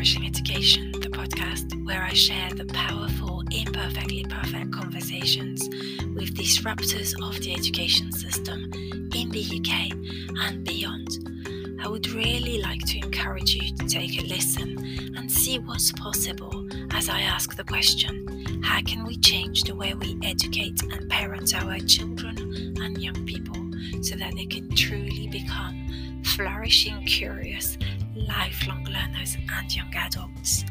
Flourishing Education, the podcast where I share the powerful, imperfectly perfect conversations with disruptors of the education system in the UK and beyond. I would really like to encourage you to take a listen and see what's possible as I ask the question how can we change the way we educate and parent our children and young people so that they can truly become flourishing, curious, lifelong learners and young adults?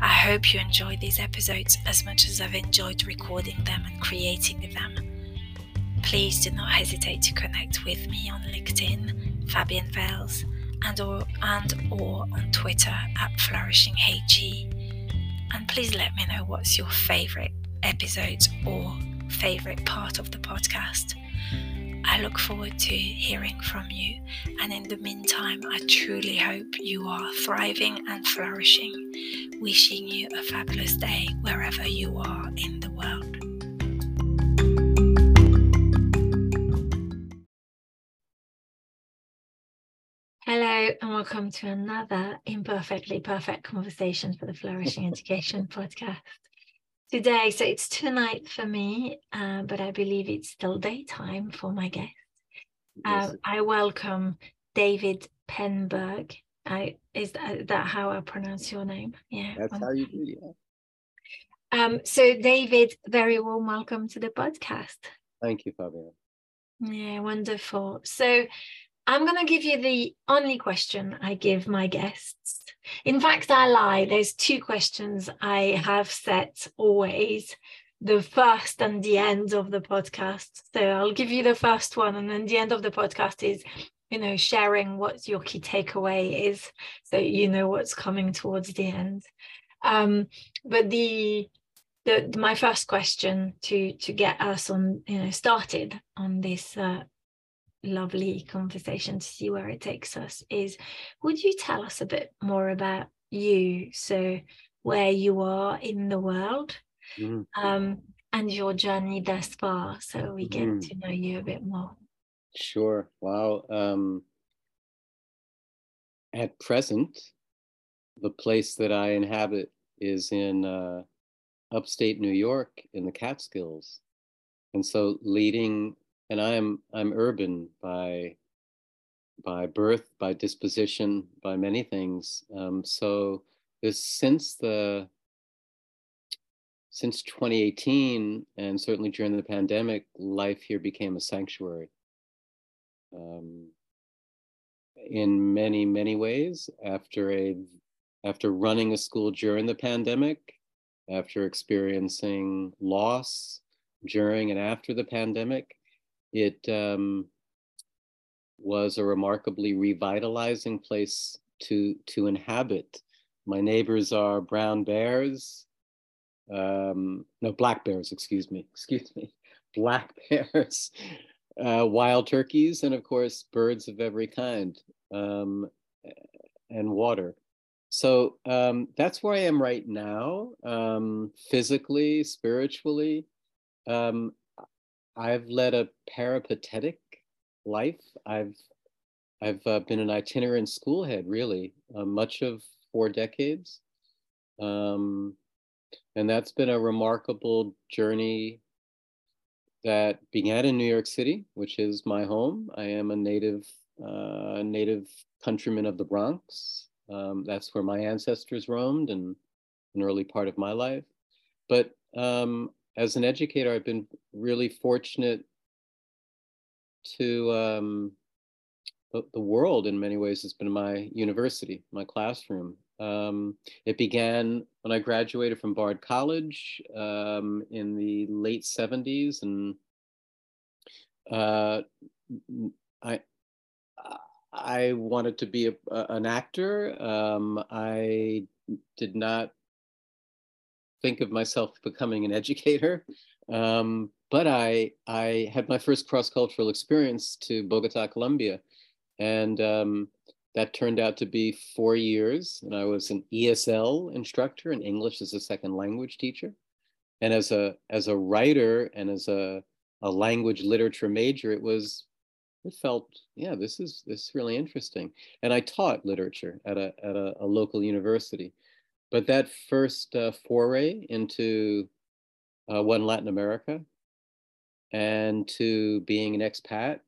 I hope you enjoyed these episodes as much as I've enjoyed recording them and creating them. Please do not hesitate to connect with me on LinkedIn, Fabian Vales, and or and or on Twitter at flourishingHG. And please let me know what's your favorite episodes or favorite part of the podcast. I look forward to hearing from you, and in the meantime, I truly hope you are thriving and flourishing. Wishing you a fabulous day wherever you are in the world. Hello, and welcome to another Imperfectly Perfect Conversation for the Flourishing Education podcast. Today, so it's tonight for me, uh, but I believe it's still daytime for my guest. Yes. Uh, I welcome David Penberg. I is that, that how I pronounce your name? Yeah, that's how you do. Yeah. Um. So, David, very warm welcome to the podcast. Thank you, Fabio. Yeah, wonderful. So, I'm going to give you the only question I give my guests. In fact, I lie. There's two questions I have set always the first and the end of the podcast. So I'll give you the first one, and then the end of the podcast is, you know, sharing what your key takeaway is, so you know what's coming towards the end. Um, but the the my first question to to get us on, you know, started on this uh, lovely conversation to see where it takes us is would you tell us a bit more about you so where you are in the world mm. um, and your journey thus far so we get mm. to know you a bit more sure wow um, at present the place that i inhabit is in uh, upstate new york in the catskills and so leading and I'm I'm urban by by birth, by disposition, by many things. Um, so this since the since 2018, and certainly during the pandemic, life here became a sanctuary. Um, in many many ways, after a after running a school during the pandemic, after experiencing loss during and after the pandemic, it um, was a remarkably revitalizing place to to inhabit. My neighbors are brown bears, um, no black bears. Excuse me, excuse me, black bears, uh, wild turkeys, and of course birds of every kind, um, and water. So um, that's where I am right now, um, physically, spiritually. I've led a peripatetic life. I've I've uh, been an itinerant schoolhead, really, uh, much of four decades, um, and that's been a remarkable journey that began in New York City, which is my home. I am a native uh, native countryman of the Bronx. Um, that's where my ancestors roamed and an early part of my life. But um, as an educator, I've been really fortunate to um, the, the, world in many ways has been my university, my classroom. Um, it began when I graduated from Bard College um, in the late 70s, and uh, I I wanted to be a, an actor. Um, I did not think of myself becoming an educator. Um, but I, I had my first cross cultural experience to Bogota, Colombia. And um, that turned out to be four years. And I was an ESL instructor, an English as a second language teacher. And as a, as a writer and as a, a language literature major, it was it felt yeah this is this is really interesting and i taught literature at a at a, a local university but that first uh, foray into uh, one latin america and to being an expat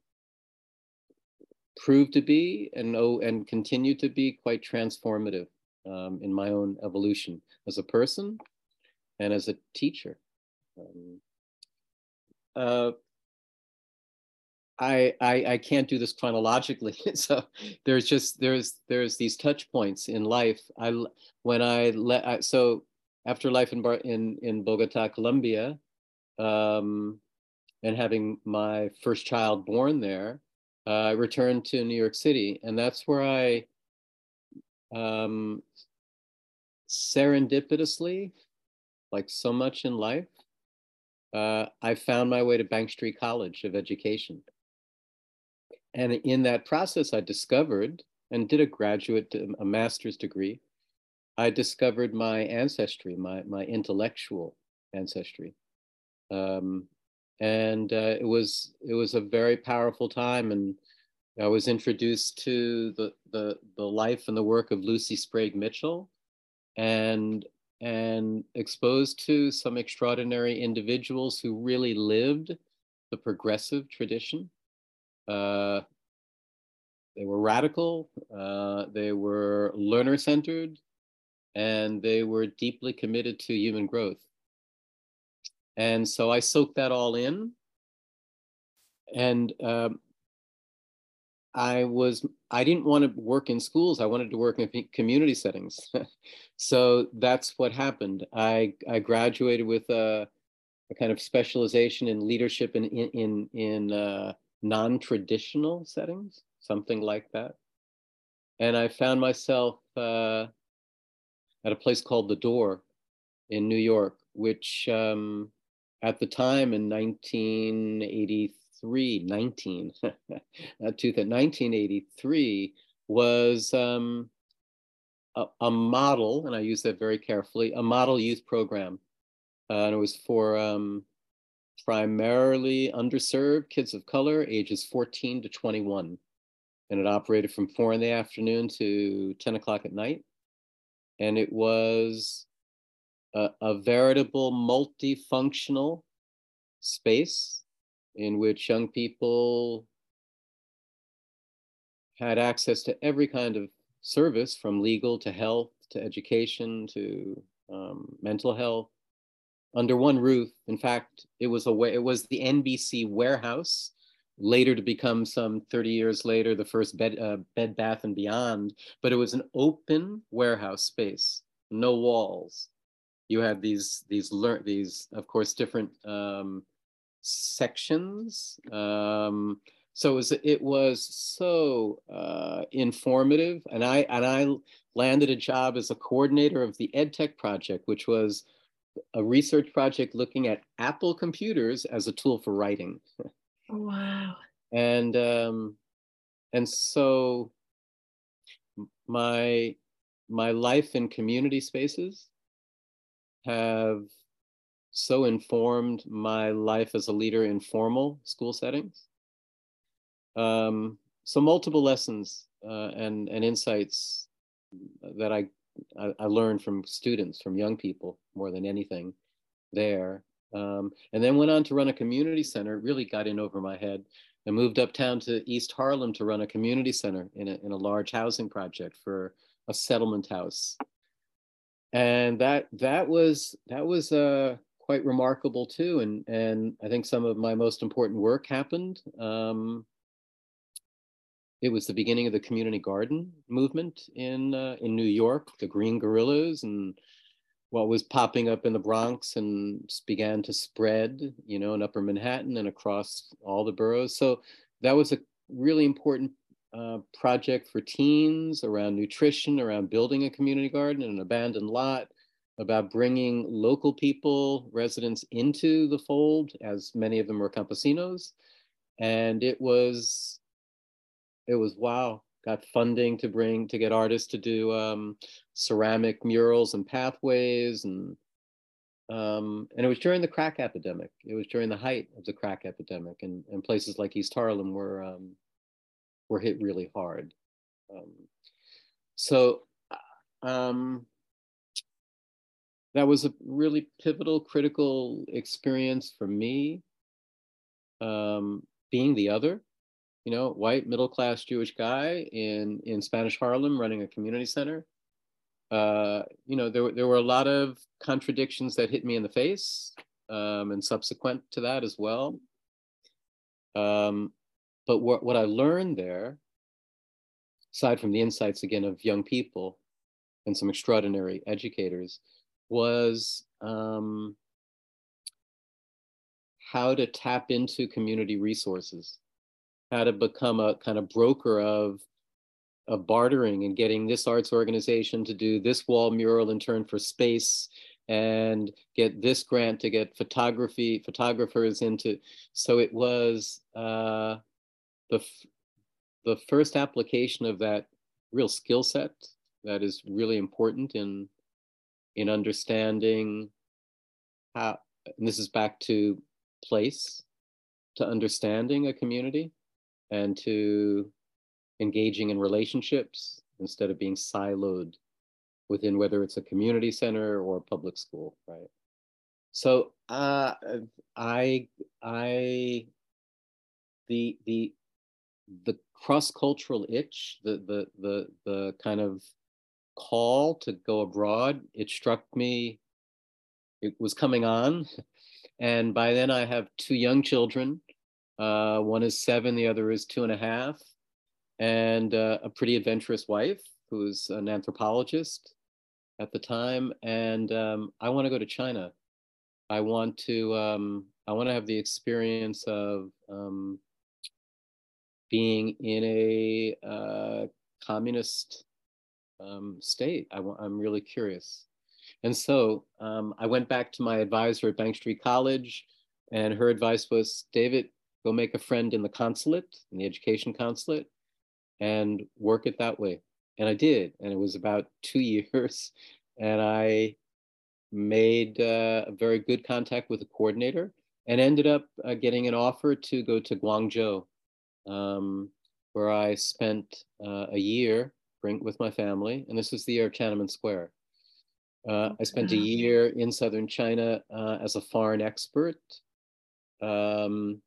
proved to be and oh and continue to be quite transformative um, in my own evolution as a person and as a teacher. Um, uh, I, I, I can't do this chronologically. so there's just there's there's these touch points in life. I when I let so after life in in in Bogota, Colombia, um, and having my first child born there, uh, I returned to New York City, and that's where I um, serendipitously, like so much in life, uh, I found my way to Bank Street College of Education and in that process, I discovered and did a graduate, a master's degree. I discovered my ancestry, my, my intellectual ancestry. Um, and uh, it was it was a very powerful time and I was introduced to the, the, the life and the work of Lucy Sprague Mitchell and and exposed to some extraordinary individuals who really lived the progressive tradition uh, they were radical, uh, they were learner centered, and they were deeply committed to human growth. And so I soaked that all in. And um, I was, I didn't want to work in schools. I wanted to work in community settings. so that's what happened. I, I graduated with a, a kind of specialization in leadership in, in, in, in uh, non-traditional settings, something like that. And I found myself uh, at a place called The Door in New York, which um, at the time in 1983, 19, not 1983, was um, a, a, model, and I use that very carefully, a model youth program. Uh, and it was for um, primarily underserved kids of color, ages 14 to 21. And it operated from four in the afternoon to 10 o'clock at night. And it was a, a veritable multifunctional space in which young people had access to every kind of service from legal to health to education to um, mental health under one roof. In fact, it was a it was the NBC warehouse, later to become some 30 years later the first bed, uh, bed Bath and Beyond. But it was an open warehouse space, no walls. You had these these learn these of course different um, sections. Um, so it was, it was so uh, informative, and I and I landed a job as a coordinator of the EdTech project, which was a research project looking at Apple computers as a tool for writing. Wow. And um, and so my my life in community spaces have so informed my life as a leader in formal school settings. Um, so multiple lessons uh, and and insights that I I, I, learned from students, from young people more than anything there. Um, and then went on to run a community center, It really got in over my head. I moved uptown to East Harlem to run a community center in a, in a large housing project for a settlement house. And that that was that was uh, quite remarkable too. And and I think some of my most important work happened um, it was the beginning of the community garden movement in uh, in New York, the Green Guerrillas, and what was popping up in the Bronx and began to spread, you know, in Upper Manhattan and across all the boroughs. So that was a really important uh, project for teens around nutrition, around building a community garden in an abandoned lot, about bringing local people, residents into the fold, as many of them were campesinos. And it was it was wow got funding to bring to get artists to do um, ceramic murals and pathways and um, and it was during the crack epidemic. It was during the height of the crack epidemic, and, and places like East Harlem were um, were hit really hard. Um, so um, that was a really pivotal, critical experience for me. Um, being the other, you know, white middle class Jewish guy in in Spanish Harlem running a community center uh, you know, there, there were a lot of contradictions that hit me in the face um, and subsequent to that as well. Um, but what, what I learned there, aside from the insights again of young people and some extraordinary educators, was um, how to tap into community resources, how to become a kind of broker of of bartering and getting this arts organization to do this wall mural in turn for space and get this grant to get photography photographers into so it was uh, the the first application of that real skill set that is really important in in understanding how and this is back to place to understanding a community and to engaging in relationships instead of being siloed within whether it's a community center or a public school, right? So uh, I I the the the cross cultural itch, the the the the kind of call to go abroad, it struck me. It was coming on, and by then I have two young children. Uh, one is seven, the other is two and a half and uh, a pretty adventurous wife who's an anthropologist at the time. And um, I want to go to China. I want to um, I want to have the experience of um, being in a uh, communist um, state. I w- I'm really curious. And so um, I went back to my advisor at Bank Street College, and her advice was David, go make a friend in the consulate, in the education consulate and work it that way. And I did. And it was about two years. And I made uh, a very good contact with a coordinator and ended up uh, getting an offer to go to Guangzhou, um, where I spent uh, a year with my family. And this was the year of Tiananmen Square. Uh, I spent a year in southern China uh, as a foreign expert. Um,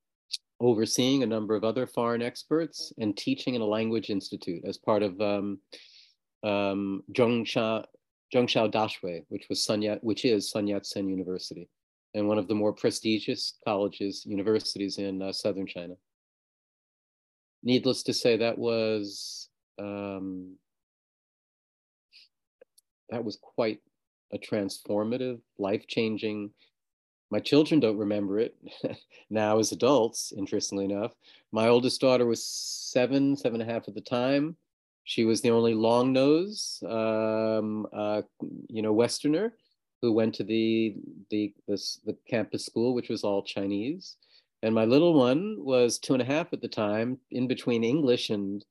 overseeing a number of other foreign experts and teaching in a language institute as part of um, um, which was Sun Yat, which is Sun Yat-sen University, and one of the more prestigious colleges, universities in uh, southern China. Needless to say, that was um, that was quite a transformative, life-changing my children don't remember it now as adults, interestingly enough. My oldest daughter was seven, seven and a half at the time. She was the only long nose, um, uh, you know, Westerner who went to the, the, this, the campus school, which was all Chinese. And my little one was two and a half at the time, in between English and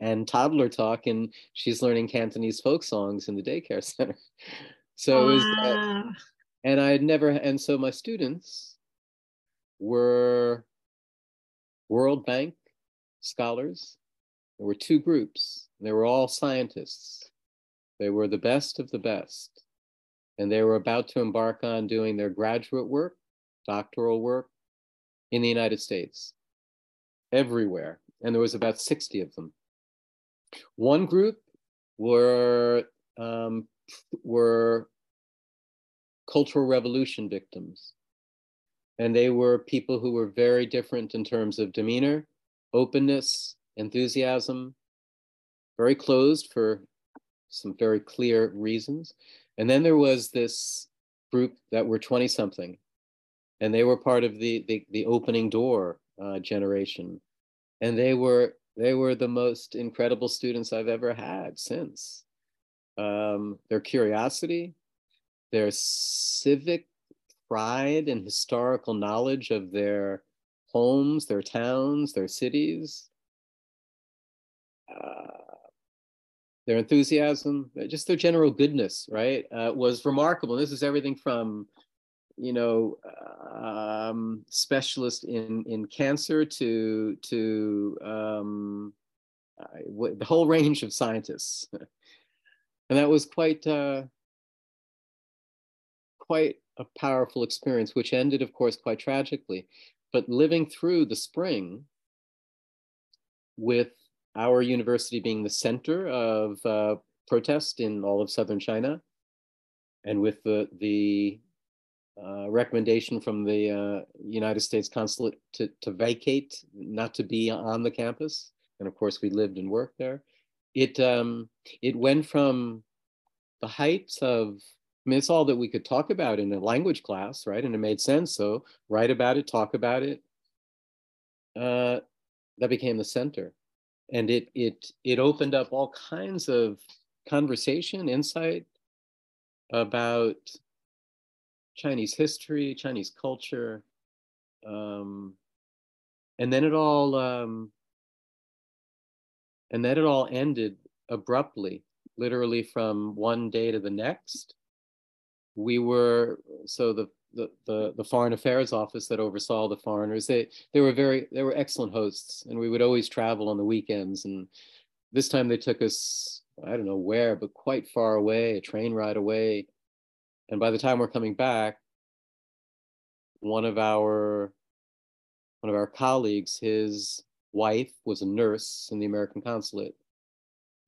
and toddler talk, and she's learning Cantonese folk songs in the daycare center. So it was that, and I had never, and so my students were World Bank scholars. There were two groups. They were all scientists. They were the best of the best. And they were about to embark on doing their graduate work, doctoral work in the United States, everywhere. And there was about 60 of them. One group were, um, were Cultural Revolution victims. And they were people who were very different in terms of demeanor, openness, enthusiasm, very closed for some very clear reasons. And then there was this group that were 20 something, and they were part of the, the, the opening door uh, generation. And they were they were the most incredible students I've ever had since. Um, their curiosity, their civic pride and historical knowledge of their homes, their towns, their cities, uh, their enthusiasm, just their general goodness, right, uh, was remarkable. This is everything from you know, um, specialist in in cancer to to um, the whole range of scientists, and that was quite uh, quite a powerful experience, which ended, of course, quite tragically. But living through the spring with our university being the center of uh, protest in all of southern China, and with the the uh, recommendation from the uh, United States consulate to, to vacate, not to be on the campus, and of course we lived and worked there. It um, it went from the heights of I mean, it's all that we could talk about in a language class, right? And it made sense. So write about it, talk about it. Uh, that became the center, and it it it opened up all kinds of conversation, insight about Chinese history, Chinese culture, um, and then it all um, and then it all ended abruptly, literally from one day to the next. We were so the the, the, the foreign affairs office that oversaw the foreigners they they were very they were excellent hosts and we would always travel on the weekends and this time they took us i don't know where but quite far away a train ride away and by the time we're coming back, one of our one of our colleagues, his wife was a nurse in the American consulate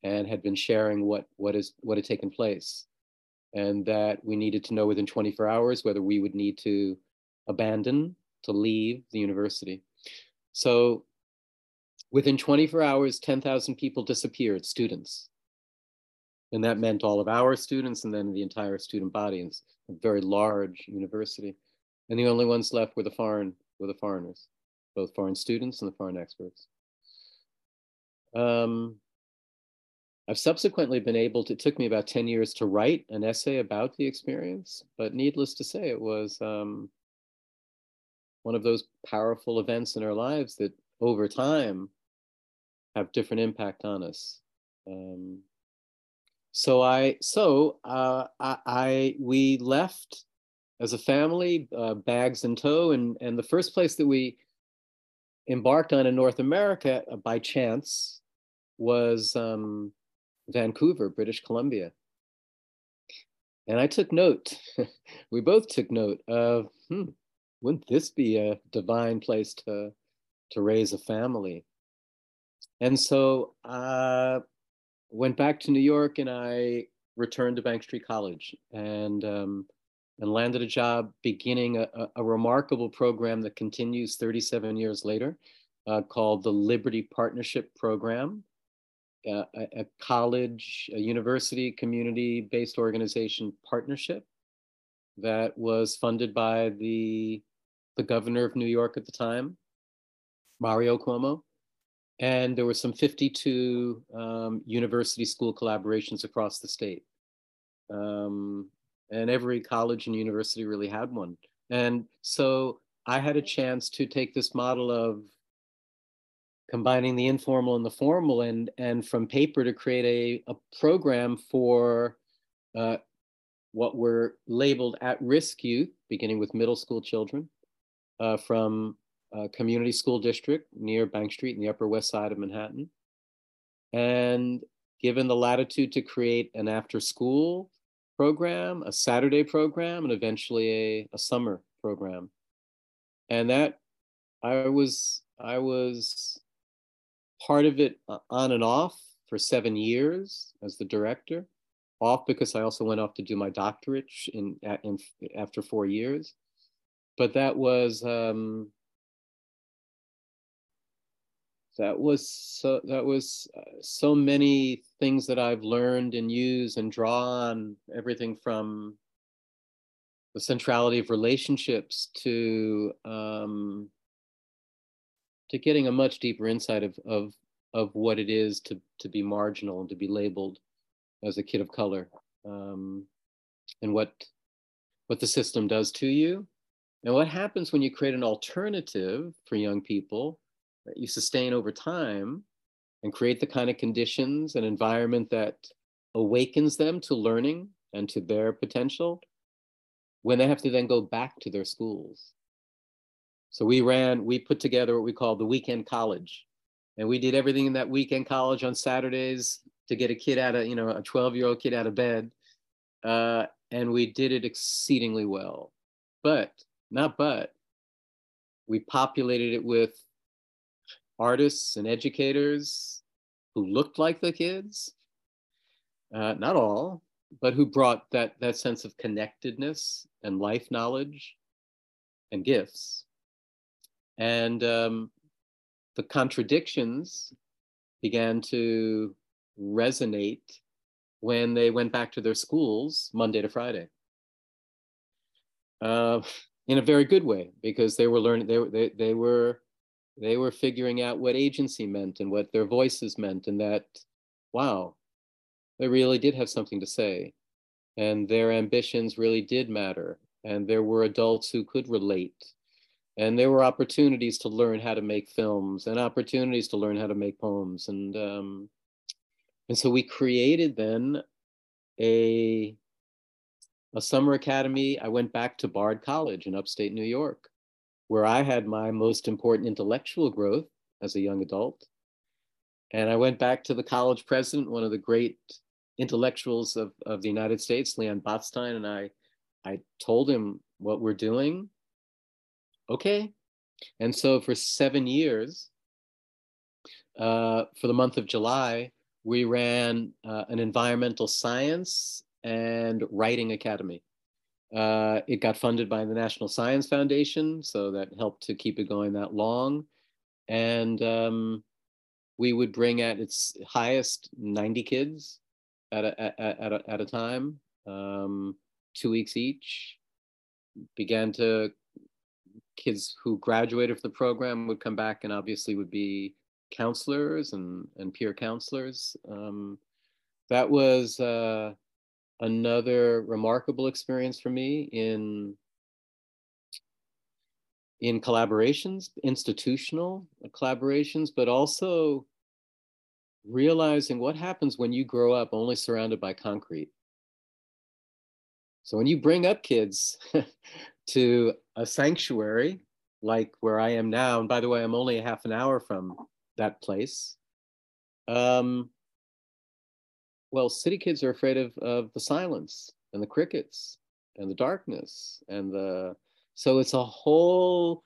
and had been sharing what what is what had taken place and that we needed to know within 24 hours whether we would need to abandon to leave the university so within 24 hours 10,000 people disappeared students and that meant all of our students and then the entire student body. It's a very large university. And the only ones left were the foreign, were the foreigners, both foreign students and the foreign experts. Um, I've subsequently been able to, it took me about 10 years to write an essay about the experience, but needless to say, it was um, one of those powerful events in our lives that over time have different impact on us. Um, so I so uh, I, I, we left as a family, uh, bags in tow, and and the first place that we embarked on in North America uh, by chance was um, Vancouver, British Columbia. And I took note. we both took note of, hmm, wouldn't this be a divine place to to raise a family? And so uh, went back to New York and I returned to Bank Street College and um, and landed a job beginning a, a, remarkable program that continues 37 years later uh, called the Liberty Partnership Program, a, college, a university, community based organization partnership that was funded by the, the governor of New York at the time, Mario Cuomo and there were some 52 um, university school collaborations across the state. Um, and every college and university really had one. And so I had a chance to take this model of combining the informal and the formal and, and from paper to create a, a program for uh, what were labeled at-risk youth, beginning with middle school children, uh, from a community school district near Bank Street in the Upper West Side of Manhattan. And given the latitude to create an after school program, a Saturday program, and eventually a, a summer program. And that I was, I was part of it uh, on and off for seven years as the director. Off because I also went off to do my doctorate in, in after four years. But that was um, that was so that was uh, so many things that I've learned and used and draw on everything from the centrality of relationships to um, to getting a much deeper insight of of of what it is to to be marginal and to be labeled as a kid of color um, and what what the system does to you and what happens when you create an alternative for young people that you sustain over time and create the kind of conditions and environment that awakens them to learning and to their potential, when they have to then go back to their schools. So we ran, we put together what we call the weekend college. And we did everything in that weekend college on Saturdays to get a kid out of, you know, a 12 year old kid out of bed. Uh, and we did it exceedingly well. But, not but, we populated it with artists and educators who looked like the kids, uh, not all, but who brought that, that sense of connectedness and life knowledge and gifts. And um, the contradictions began to resonate when they went back to their schools Monday to Friday. Uh, in a very good way, because they were learning, they, they, they were they were figuring out what agency meant and what their voices meant, and that, wow, they really did have something to say. And their ambitions really did matter. And there were adults who could relate. And there were opportunities to learn how to make films and opportunities to learn how to make poems. And, um, and so we created then a, a summer academy. I went back to Bard College in upstate New York, where I had my most important intellectual growth as a young adult. And I went back to the college president, one of the great intellectuals of, of the United States, Leon Botstein, and I, I told him what we're doing. Okay. And so for seven years, uh, for the month of July, we ran uh, an environmental science and writing academy. Uh, it got funded by the National Science Foundation, so that helped to keep it going that long. And um, we would bring at its highest 90 kids at a, at, a, at a time, um, two weeks each. Began to, kids who graduated from the program would come back and obviously would be counselors and, and peer counselors. Um, that was uh, another remarkable experience for me in in collaborations, institutional collaborations, but also realizing what happens when you grow up only surrounded by concrete. So when you bring up kids to a sanctuary like where I am now, and by the way, I'm only a half an hour from that place. Um, well, city kids are afraid of, of the silence and the crickets and the darkness and the so it's a whole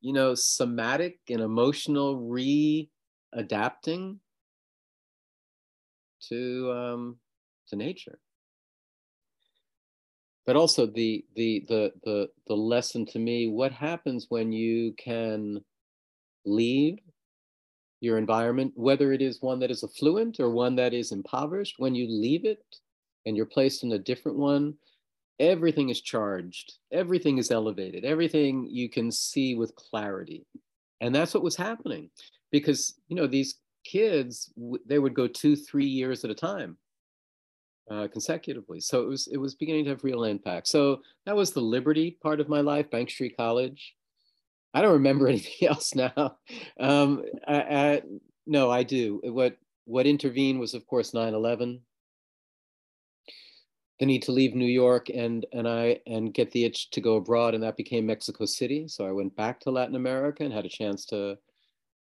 you know somatic and emotional re-adapting to um, to nature. But also the the the the the lesson to me: what happens when you can leave your environment, whether it is one that is affluent or one that is impoverished, when you leave it and you're placed in a different one, everything is charged, everything is elevated, everything you can see with clarity. And that's what was happening because, you know, these kids, they would go two, three years at a time. Uh, consecutively. So it was it was beginning to have real impact. So that was the Liberty part of my life, Bank Street College. I don't remember anything else now. Um, I, I, no, I do. What what intervened was, of course, 9/11. The need to leave New York and and I and get the itch to go abroad, and that became Mexico City. So I went back to Latin America and had a chance to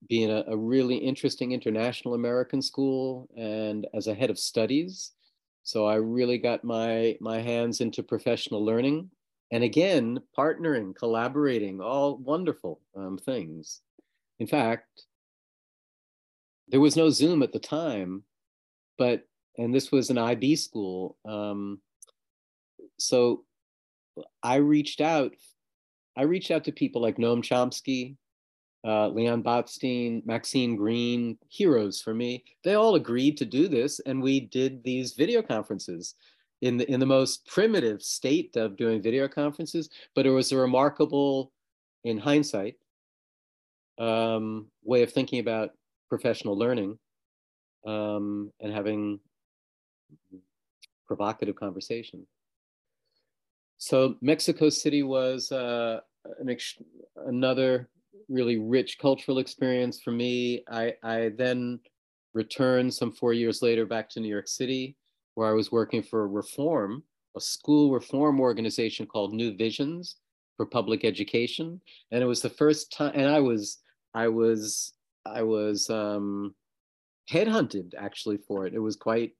be in a, a really interesting international American school and as a head of studies. So I really got my my hands into professional learning. And again partnering collaborating all wonderful um, things. In fact there was no zoom at the time but and this was an ib school um, so i reached out i reached out to people like noam chomsky uh, leon botstein maxine Greene, heroes for me they all agreed to do this and we did these video conferences in the, in the most primitive state of doing video conferences, but it was a remarkable, in hindsight, um, way of thinking about professional learning um, and having provocative conversation. So Mexico City was uh, an another really rich cultural experience for me. I, I then returned some four years later back to New York City where I was working for reform a school reform organization called New Visions for Public Education, and it was the first time. And I was I was I was um, headhunted actually for it. It was quite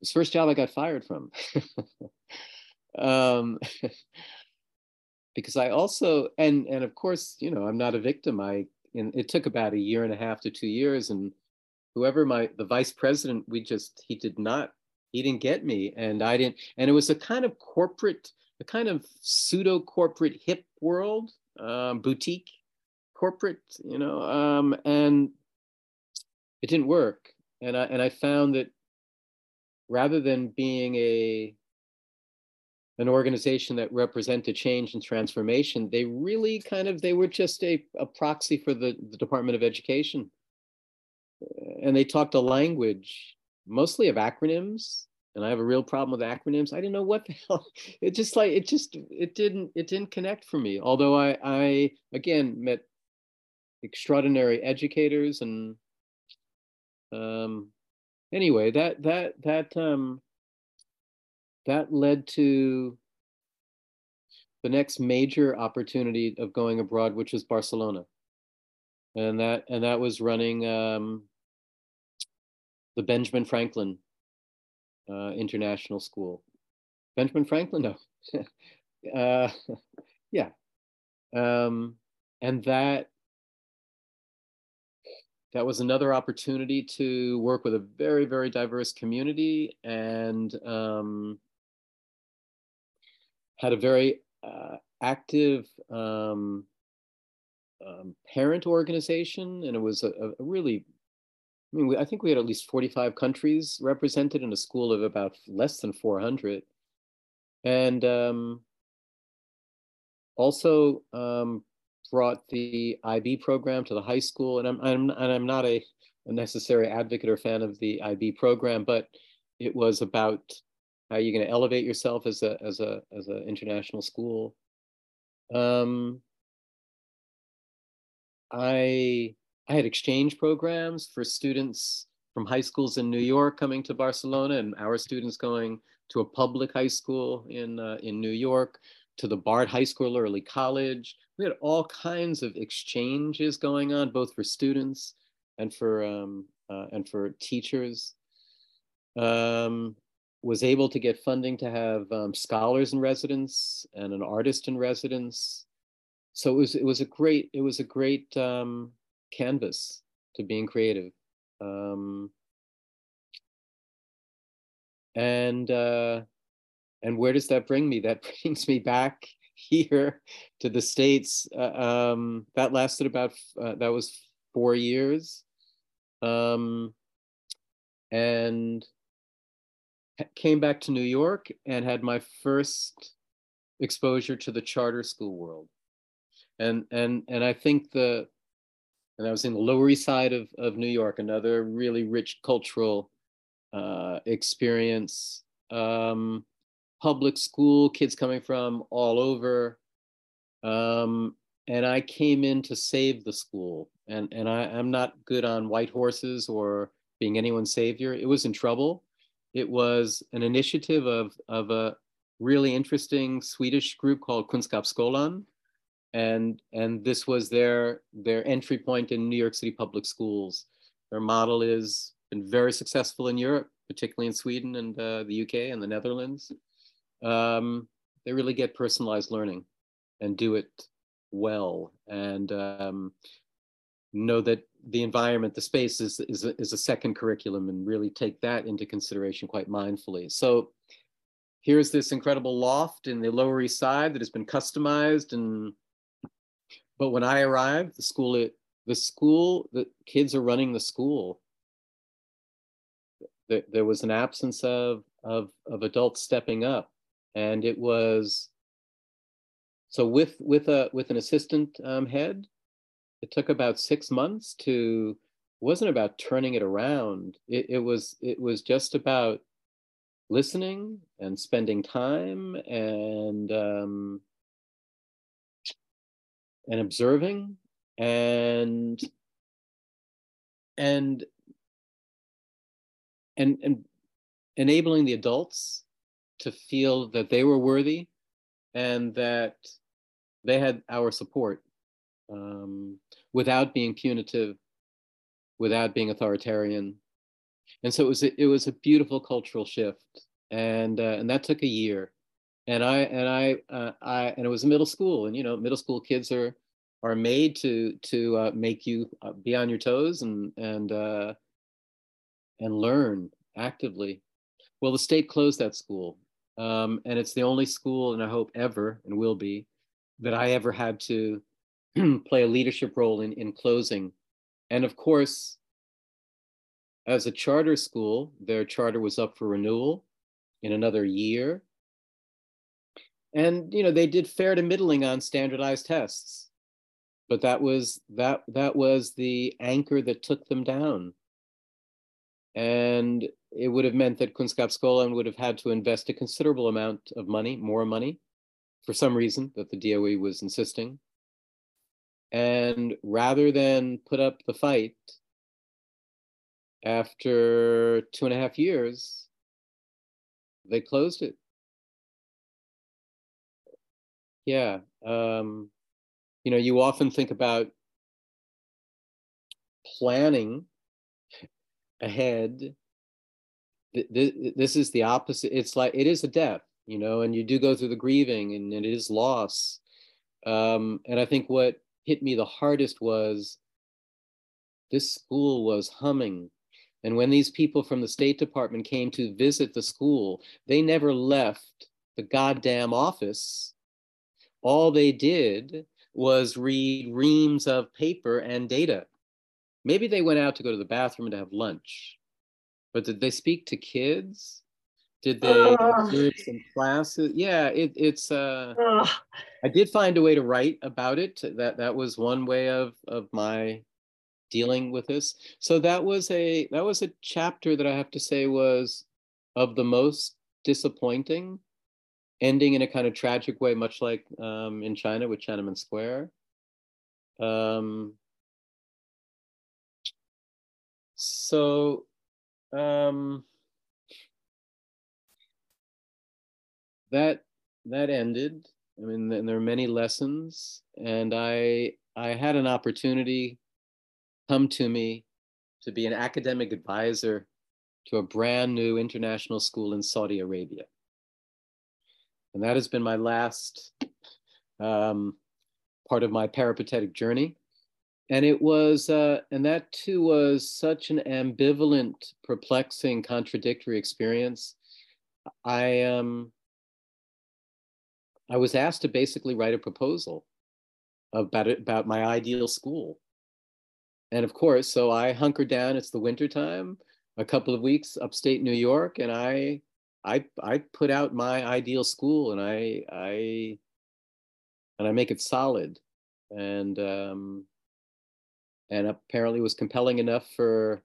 the first job I got fired from. um, because I also and and of course you know I'm not a victim. I and it took about a year and a half to two years, and whoever my the vice president, we just he did not he didn't get me, and I didn't, and it was a kind of corporate, a kind of pseudo corporate hip world, um, boutique corporate, you know, um, and it didn't work, and I and I found that rather than being a an organization that represented change and transformation, they really kind of they were just a, a proxy for the, the Department of Education. And they talked a language mostly of acronyms. And I have a real problem with acronyms. I didn't know what the hell. It just like it just it didn't it didn't connect for me. Although I I again met extraordinary educators and um anyway that that that um that led to the next major opportunity of going abroad, which was Barcelona, and that and that was running um, the Benjamin Franklin uh, International School. Benjamin Franklin, no, uh, yeah, um, and that that was another opportunity to work with a very very diverse community and um, had a very uh, active um, um, parent organization, and it was a, a really I mean, we, I think we had at least 45 countries represented in a school of about less than 400. And um, also um, brought the IB program to the high school. And I'm, I'm, and I'm not a, a necessary advocate or fan of the IB program, but it was about how are you're going to elevate yourself as a as a as an international school. Um, I I had exchange programs for students from high schools in New York coming to Barcelona, and our students going to a public high school in uh, in New York, to the Bard High School early college. We had all kinds of exchanges going on, both for students and for um, uh, and for teachers. Um, was able to get funding to have um, scholars in residence and an artist in residence. So it was it was a great it was a great um, canvas to being creative. Um, and uh, and where does that bring me? That brings me back here to the states. Uh, um, that lasted about uh, that was four years, um, and came back to New York and had my first exposure to the charter school world. And and and I think the and I was in the Lower East Side of, of New York, another really rich cultural uh, experience. Um, public school, kids coming from all over. Um, and I came in to save the school. And, and I, I'm not good on white horses or being anyone's savior. It was in trouble. It was an initiative of, of a really interesting Swedish group called Kunskapsskolan. And, and this was their, their entry point in New York City public schools. Their model is been very successful in Europe, particularly in Sweden and uh, the UK and the Netherlands. Um, they really get personalized learning and do it well and um, know that the environment, the space is, is, a, is a second curriculum and really take that into consideration quite mindfully. So here's this incredible loft in the Lower East Side that has been customized. And, but when I arrived, the school, the school, the kids are running the school. There, there was an absence of, of, of adults stepping up and it was, so with, with a, with an assistant um, head, it took about six months to wasn't about turning it around. It, it was it was just about listening and spending time and um, and observing and and and and enabling the adults to feel that they were worthy and that they had our support um, without being punitive, without being authoritarian. And so it was a, it was a beautiful cultural shift, and uh, and that took a year. And I and I uh, I and it was a middle school, and you know middle school kids are are made to to uh, make you uh, be on your toes and and uh, and learn actively. Well, the state closed that school, um, and it's the only school, and I hope ever and will be, that I ever had to play a leadership role in in closing. And of course, as a charter school, their charter was up for renewal in another year. And you know, they did fair to middling on standardized tests but that was that that was the anchor that took them down and it would have meant that Kunskapsskolan would have had to invest a considerable amount of money, more money, for some reason that the DOE was insisting. And rather than put up the fight, after two and a half years, they closed it. Yeah. Um, you know, you often think about planning ahead. This is the opposite. It's like it is a death, you know, and you do go through the grieving and it is loss. Um, and I think what hit me the hardest was this school was humming. And when these people from the State Department came to visit the school, they never left the goddamn office. All they did was read reams of paper and data. Maybe they went out to go to the bathroom to have lunch, but did they speak to kids? Did they observe some classes? Yeah, it, it's. Uh, I did find a way to write about it. That that was one way of of my dealing with this. So that was a that was a chapter that I have to say was of the most disappointing ending in a kind of tragic way, much like um, in China with Tiananmen Square. Um, so, um, that that ended. I mean, and there are many lessons, and I I had an opportunity come to me to be an academic advisor to a brand new international school in Saudi Arabia. And that has been my last um, part of my peripatetic journey. And it was, uh, and that too was such an ambivalent, perplexing, contradictory experience. I um, I was asked to basically write a proposal about it, about my ideal school. And of course, so I hunkered down. It's the winter time, a couple of weeks upstate New York, and I I I put out my ideal school and I I and I make it solid and um, and apparently was compelling enough for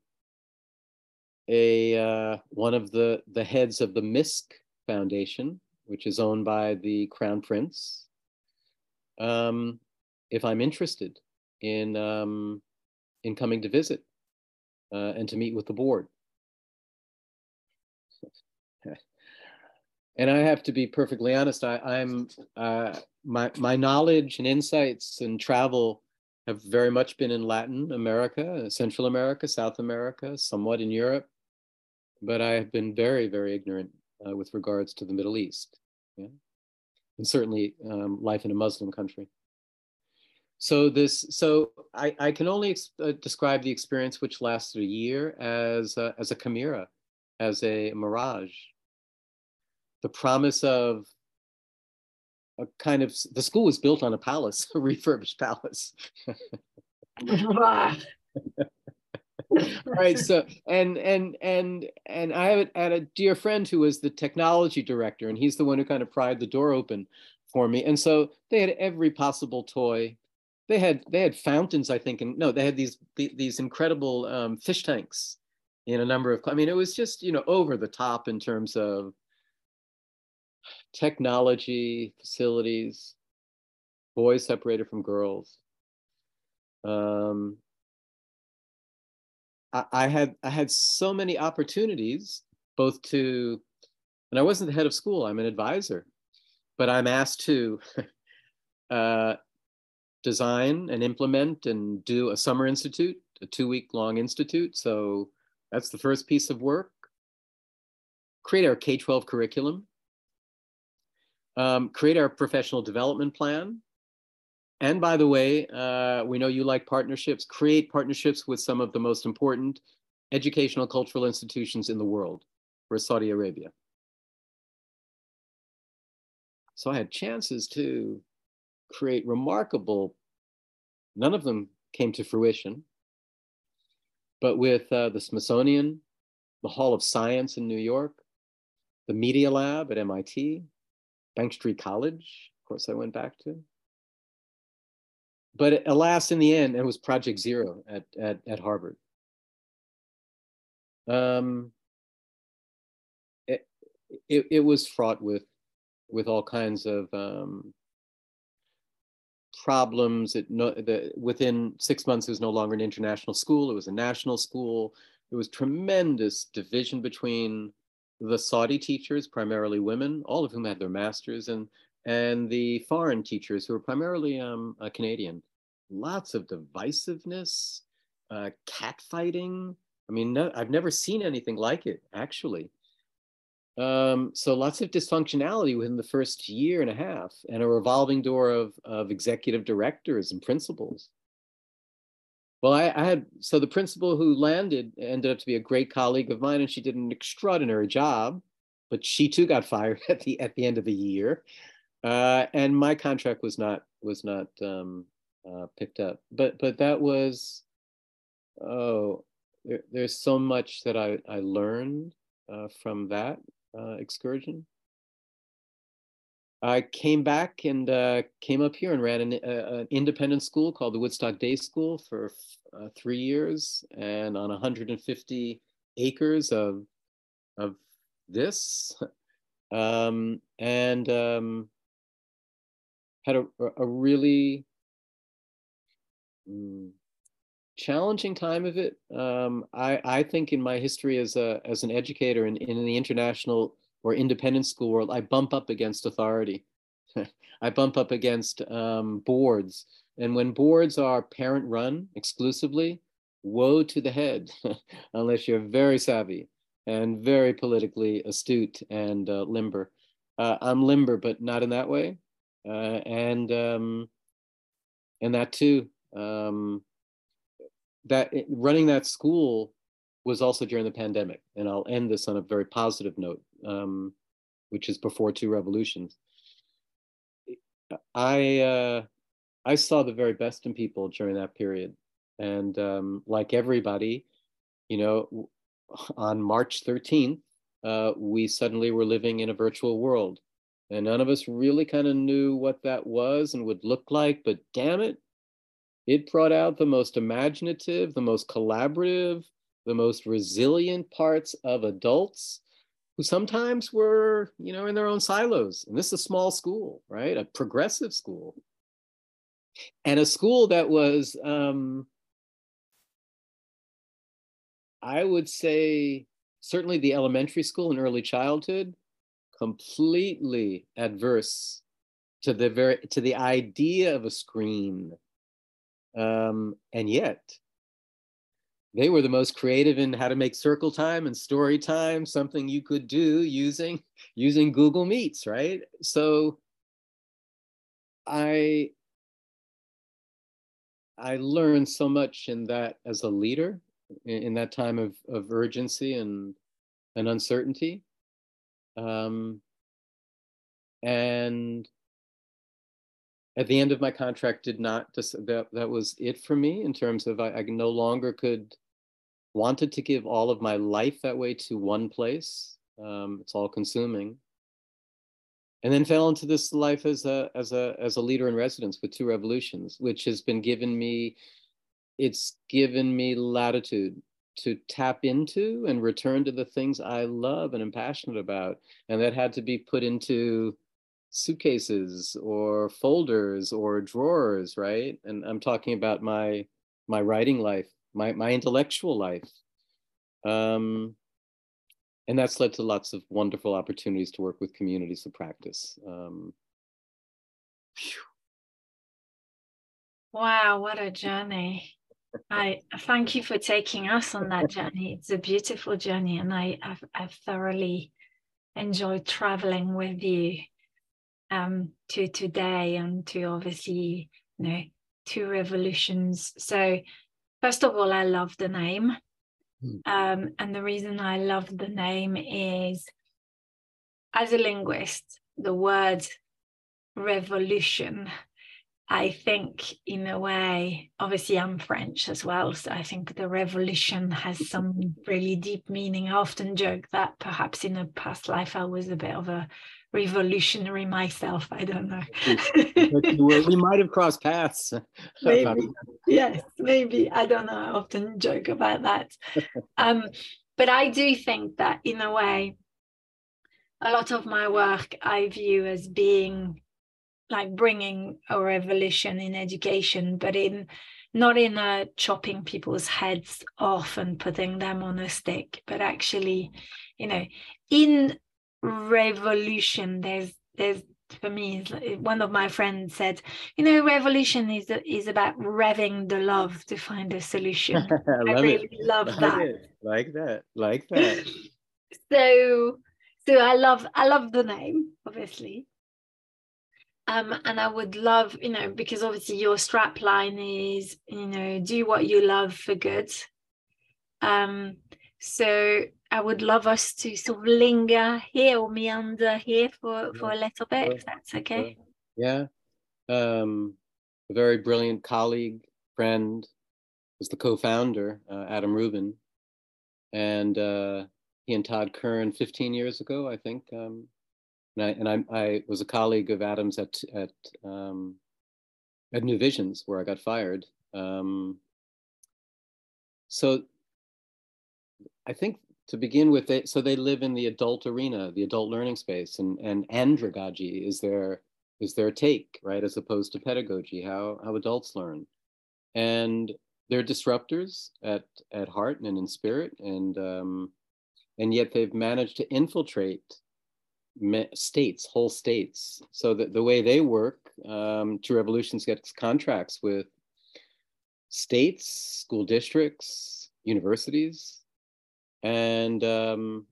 a uh, one of the the heads of the Misk Foundation, which is owned by the Crown Prince. Um, if I'm interested in um, in coming to visit uh, and to meet with the board. and I have to be perfectly honest. I, am uh, my my knowledge and insights and travel have very much been in Latin America, Central America, South America, somewhat in Europe, but I have been very very ignorant uh, with regards to the Middle East, yeah? and certainly um, life in a Muslim country. So this, so I, I can only uh, describe the experience, which lasted a year, as as a chimera, as a mirage the promise of a kind of the school was built on a palace, a refurbished palace. right so and and and and i had, had a dear friend who was the technology director and he's the one who kind of pried the door open for me and so they had every possible toy they had they had fountains i think and no they had these these incredible um, fish tanks in a number of i mean it was just you know over the top in terms of technology, facilities, boys separated from girls. Um, I, had I had so many opportunities both to And I wasn't the head of school, I'm an advisor. But I'm asked to uh, design and implement and do a summer institute, a two week long institute. So that's the first piece of work. Create our K 12 curriculum, um, create our professional development plan. And by the way, uh, we know you like partnerships, create partnerships with some of the most important educational cultural institutions in the world for Saudi Arabia. So I had chances to create remarkable, none of them came to fruition, but with uh, the Smithsonian, the Hall of Science in New York, the Media Lab at MIT, Bank Street College, of course, I went back to. But alas, in the end, it was Project Zero at, at, at Harvard. Um, it, it, it was fraught with, with all kinds of um, problems. It no, the, within six months, it was no longer an international school. It was a national school. There was tremendous division between the Saudi teachers, primarily women, all of whom had their masters, and and the foreign teachers who were primarily um, uh, Canadian. Lots of divisiveness, uh, catfighting. I mean, no, I've never seen anything like it, actually. Um, so lots of dysfunctionality within the first year and a half, and a revolving door of, of executive directors and principals. Well, I, I, had so the principal who landed ended up to be a great colleague of mine, and she did an extraordinary job. But she too got fired at the at the end of the year, uh, and my contract was not was not um, uh, picked up. But but that was oh, there, there's so much that I I learned uh, from that uh, excursion. I came back and uh, came up here and ran an, uh, an, independent school called the Woodstock Day School for uh, three years, and on 150 acres of of this, um, and um, had a, a really um, challenging time of it. Um, I I think in my history as a as an educator in, in the international or independent school world, I bump up against authority. I bump up against um, boards. And when boards are parent run exclusively, woe to the head, unless you're very savvy and very politically astute and uh, limber. Uh, I'm limber, but not in that way. Uh, and um, and that too, um, that running that school was also during the pandemic. And I'll end this on a very positive note, um, which is before 2Revolutions. I uh, I saw the very best in people during that period, and um, like everybody, you know, on March 13th, uh, we suddenly were living in a virtual world, and none of us really kind of knew what that was and would look like. But damn it, it brought out the most imaginative, the most collaborative, the most resilient parts of adults who sometimes were, you know, in their own silos. And this is a small school, right? A progressive school. And a school that was, um, I would say, certainly the elementary school and early childhood, completely adverse to the very to the idea of a screen. Um, and yet, they were the most creative in how to make circle time and story time something you could do using using google meets right so i i learned so much in that as a leader in, in that time of, of urgency and and uncertainty um, and at the end of my contract did not just that that was it for me in terms of I, I no longer could wanted to give all of my life that way to one place. Um, it's all consuming. And then fell into this life as a as a as a leader in residence with 2Revolutions, which has been given me, it's given me latitude to tap into and return to the things I love and am passionate about. And that had to be put into suitcases or folders or drawers, right? And I'm talking about my my writing life my my intellectual life. Um, and that's led to lots of wonderful opportunities to work with communities of practice. Um, wow, what a journey! I thank you for taking us on that journey. It's a beautiful journey, and I I've, I've thoroughly enjoyed traveling with you um, to today and to obviously you know 2Revolutions. So first of all, I love the name. Hmm. Um, and the reason I love the name is as a linguist, the word revolution, I think, in a way, obviously, I'm French as well. So I think the revolution has some really deep meaning. I often joke that perhaps in a past life I was a bit of a revolutionary myself. I don't know. we might have crossed paths. maybe. yes, maybe. I don't know. I often joke about that. Um, but I do think that in a way, a lot of my work I view as being like bringing a revolution in education, but in not in a chopping people's heads off and putting them on a stick, but actually, you know, in revolution there's there's for me one of my friends said you know revolution is is about revving the love to find a solution. I, I really it. love like that. it. like that. Like that. So so i love i love the name obviously um, and I would love, you know, because obviously your strap line is, you know, do what you love for good. Um, so I would love us to sort of linger here or meander here for, for a little bit, if that's okay. Yeah. Um, a very brilliant colleague, friend, was the co-founder, uh, Adam Rubin. And uh, he and Todd Kern 15 years ago, I think. Um, and I, and I, I was a colleague of Adam's at, at, um, at New Visions, where I got fired. Um, so I think to begin with, they, so they live in the adult arena, the adult learning space, and and andragogy is their is their take, right, as opposed to pedagogy, how how adults learn, and they're disruptors at at heart and in spirit, and um, and yet they've managed to infiltrate states, whole states. So that the way they work, um, 2Revolutions gets contracts with states, school districts, universities, and um,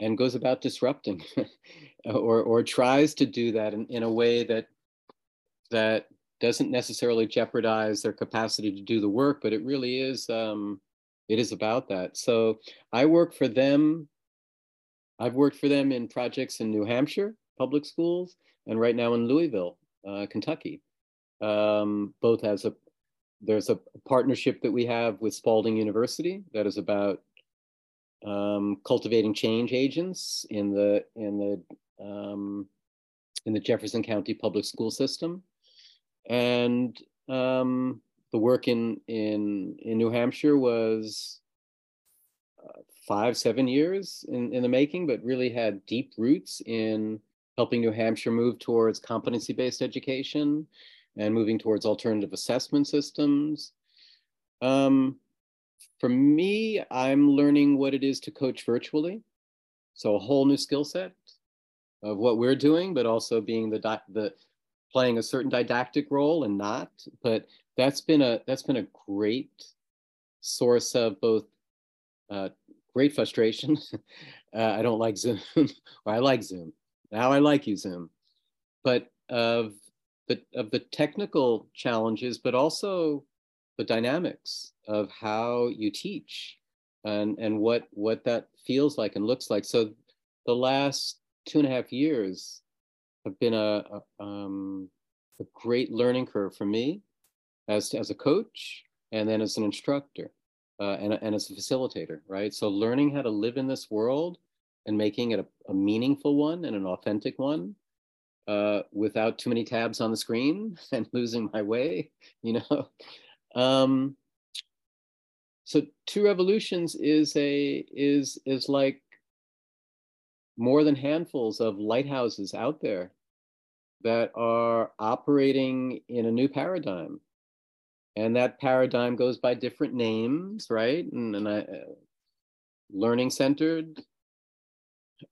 and goes about disrupting or or tries to do that in, in a way that that doesn't necessarily jeopardize their capacity to do the work but it really is um, it is about that so i work for them i've worked for them in projects in new hampshire public schools and right now in louisville uh, kentucky. Um, both as a there's a partnership that we have with spalding university that is about um, cultivating change agents in the in the um, in the Jefferson County public school system, and um, the work in in in New Hampshire was five seven years in in the making, but really had deep roots in helping New Hampshire move towards competency based education and moving towards alternative assessment systems. Um, for me, I'm learning what it is to coach virtually. So a whole new skill set of what we're doing, but also being the the playing a certain didactic role and not. But that's been a that's been a great source of both uh, great frustration. uh, I don't like Zoom, or I like Zoom. Now I like you Zoom, but of the of the technical challenges, but also the dynamics of how you teach and, and what, what that feels like and looks like. So the last two and a half years have been a, a, um, a great learning curve for me as, as a coach and then as an instructor uh, and, and as a facilitator, right? So learning how to live in this world and making it a, a meaningful one and an authentic one uh, without too many tabs on the screen and losing my way, you know, um, so 2Revolutions is a is is like more than handfuls of lighthouses out there that are operating in a new paradigm and that paradigm goes by different names right and, and i learning centered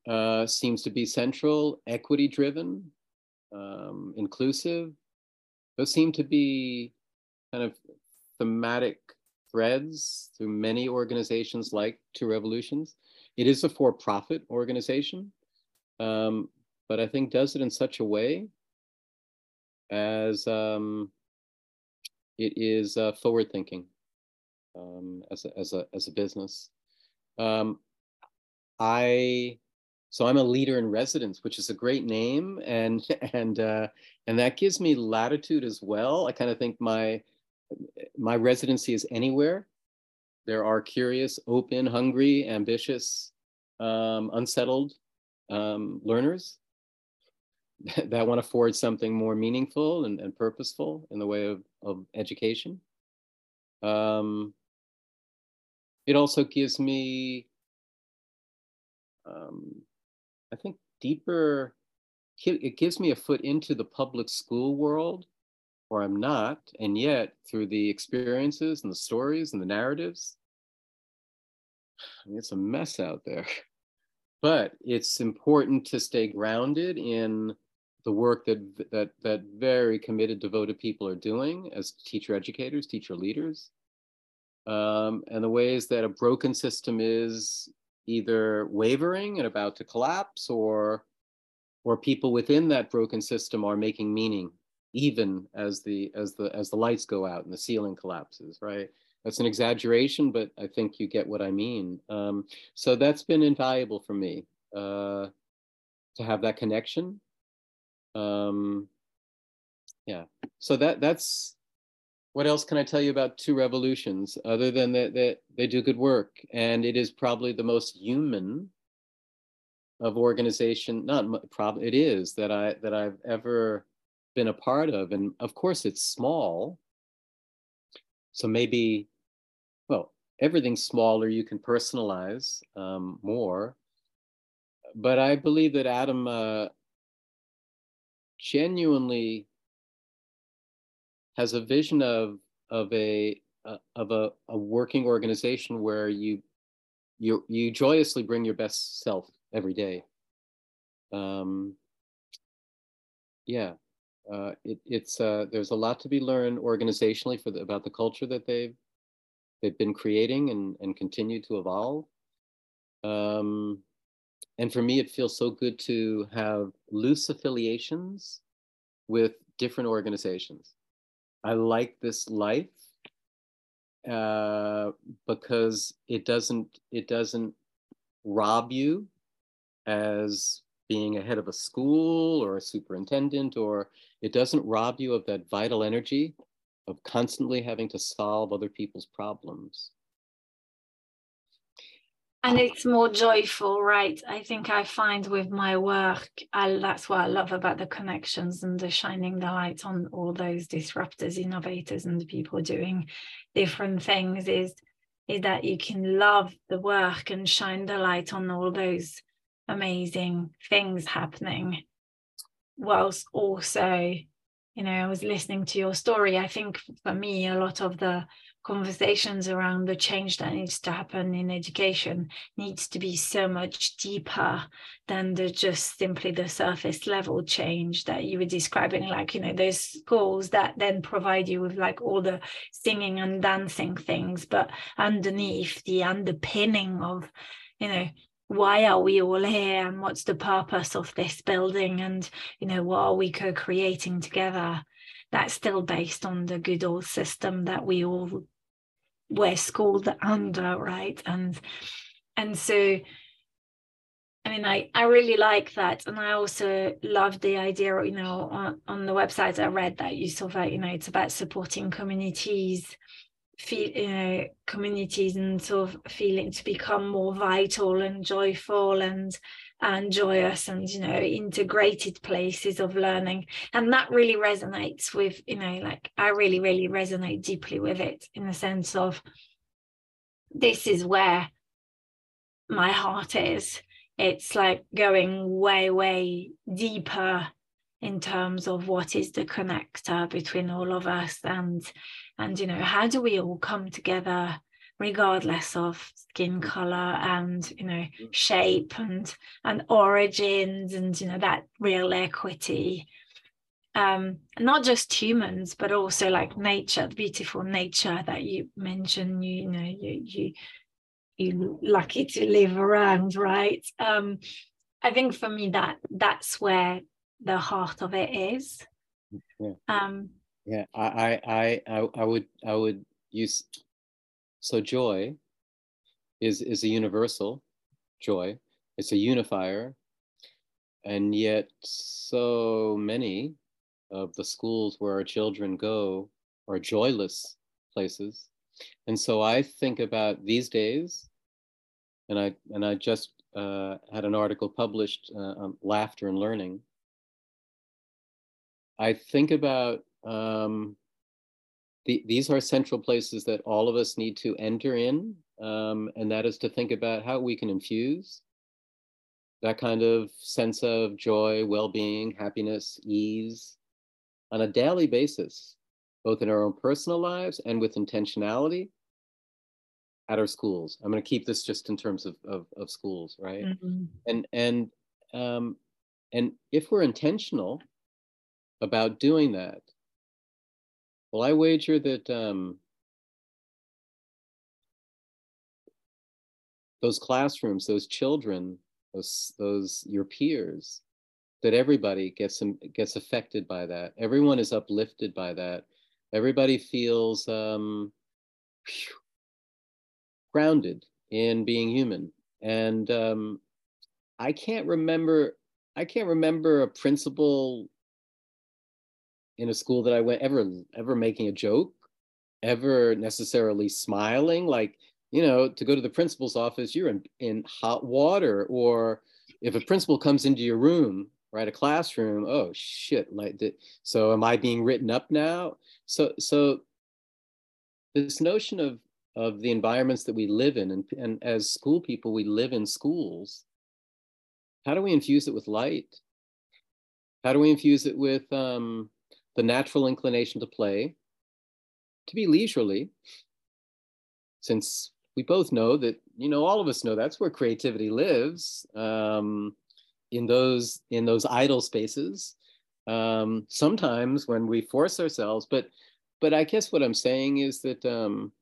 uh, seems to be central, equity driven, um, inclusive. Those seem to be kind of thematic threads through many organizations like 2Revolutions. It is a for profit organization, um, but I think does it in such a way as um, it is uh, forward thinking um, as, a, as, a, as a business. Um, I so I'm a leader in residence, which is a great name, and and uh, and that gives me latitude as well. I kind of think my my residency is anywhere. There are curious, open, hungry, ambitious, um, unsettled um, learners that want to forge something more meaningful and, and purposeful in the way of, of education. Um, it also gives me, um, I think, deeper, it gives me a foot into the public school world where I'm not. And yet, through the experiences and the stories and the narratives, it's a mess out there. But it's important to stay grounded in the work that that that very committed, devoted people are doing as teacher educators, teacher leaders, um, and the ways that a broken system is either wavering and about to collapse, or or people within that broken system are making meaning, even as the as the as the lights go out and the ceiling collapses. Right. That's an exaggeration, but I think you get what I mean. Um, so that's been invaluable for me uh, to have that connection um, yeah. So that that's what else can I tell you about 2Revolutions other than that, that they do good work and it is probably the most human of organization. Not probably it is that I that I've ever been a part of, and of course it's small. So maybe, well, everything's smaller. You can personalize um, more, but I believe that Adam uh, genuinely has a vision of of a uh, of a, a working organization where you you you joyously bring your best self every day. Um yeah uh, it, it's uh, there's a lot to be learned organizationally for the, about the culture that they've they've been creating and, and continue to evolve. Um, and for me, it feels so good to have loose affiliations with different organizations. I like this life uh, because it doesn't it doesn't rob you as being a head of a school or a superintendent, or it doesn't rob you of that vital energy of constantly having to solve other people's problems and it's more joyful right? I think i find with my work I, that's what i love about the connections and the shining the light on all those disruptors innovators and people doing different things is is that you can love the work and shine the light on all those amazing things happening. Whilst also you know i was listening to your story i think for me a lot of the conversations around the change that needs to happen in education needs to be so much deeper than the just simply the surface level change that you were describing. Like you know those schools that then provide you with like all the singing and dancing things but underneath the underpinning of you know why are we all here and what's the purpose of this building and you know what are we co-creating together that's still based on the good old system that we all we're schooled under right and and so I mean, I, I really like that. And I also love the idea, you know, on, on the website I read that you saw that, you know, it's about supporting communities, feel, you know, communities and sort of feeling to become more vital and joyful and and joyous and you know integrated places of learning. And that really resonates with you know like i really really resonate deeply with it in the sense of this is where my heart is. It's like going way way deeper in terms of what is the connector between all of us and and you know how do we all come together regardless of skin color and you know shape and and origins and you know that real equity. Um not just humans but also like nature the beautiful nature that you mentioned you, you know you you you lucky to live around right? Um i think for me that that's where the heart of it is. Yeah. Um yeah i i i i would i would use so joy is is a universal joy. It's a unifier. And yet so many of the schools where our children go are joyless places. And so I think about these days, and I and I just uh, had an article published uh, on laughter and learning. I think about um, the, these are central places that all of us need to enter in, um, and that is to think about how we can infuse that kind of sense of joy, well being, happiness, ease on a daily basis, both in our own personal lives and with intentionality at our schools. I'm going to keep this just in terms of, of, of schools, right? Mm-hmm. And, and, um, and if we're intentional about doing that, well, I wager that um, those classrooms, those children, those those your peers, that everybody gets gets affected by that. Everyone is uplifted by that. Everybody feels um, whew, grounded in being human. And um, I can't remember. I can't remember a principal in a school that I went ever ever making a joke, ever necessarily smiling. Like you know, to go to the principal's office, you're in in hot water. Or if a principal comes into your room, right, a classroom, oh shit! Like, so am I being written up now? So so this notion of of the environments that we live in, and, and as school people, we live in schools. How do we infuse it with light? How do we infuse it with um, the natural inclination to play, to be leisurely, since we both know that, you know, all of us know that's where creativity lives, um, in those in those idle spaces. Um, sometimes when we force ourselves, but but I guess what I'm saying is that um,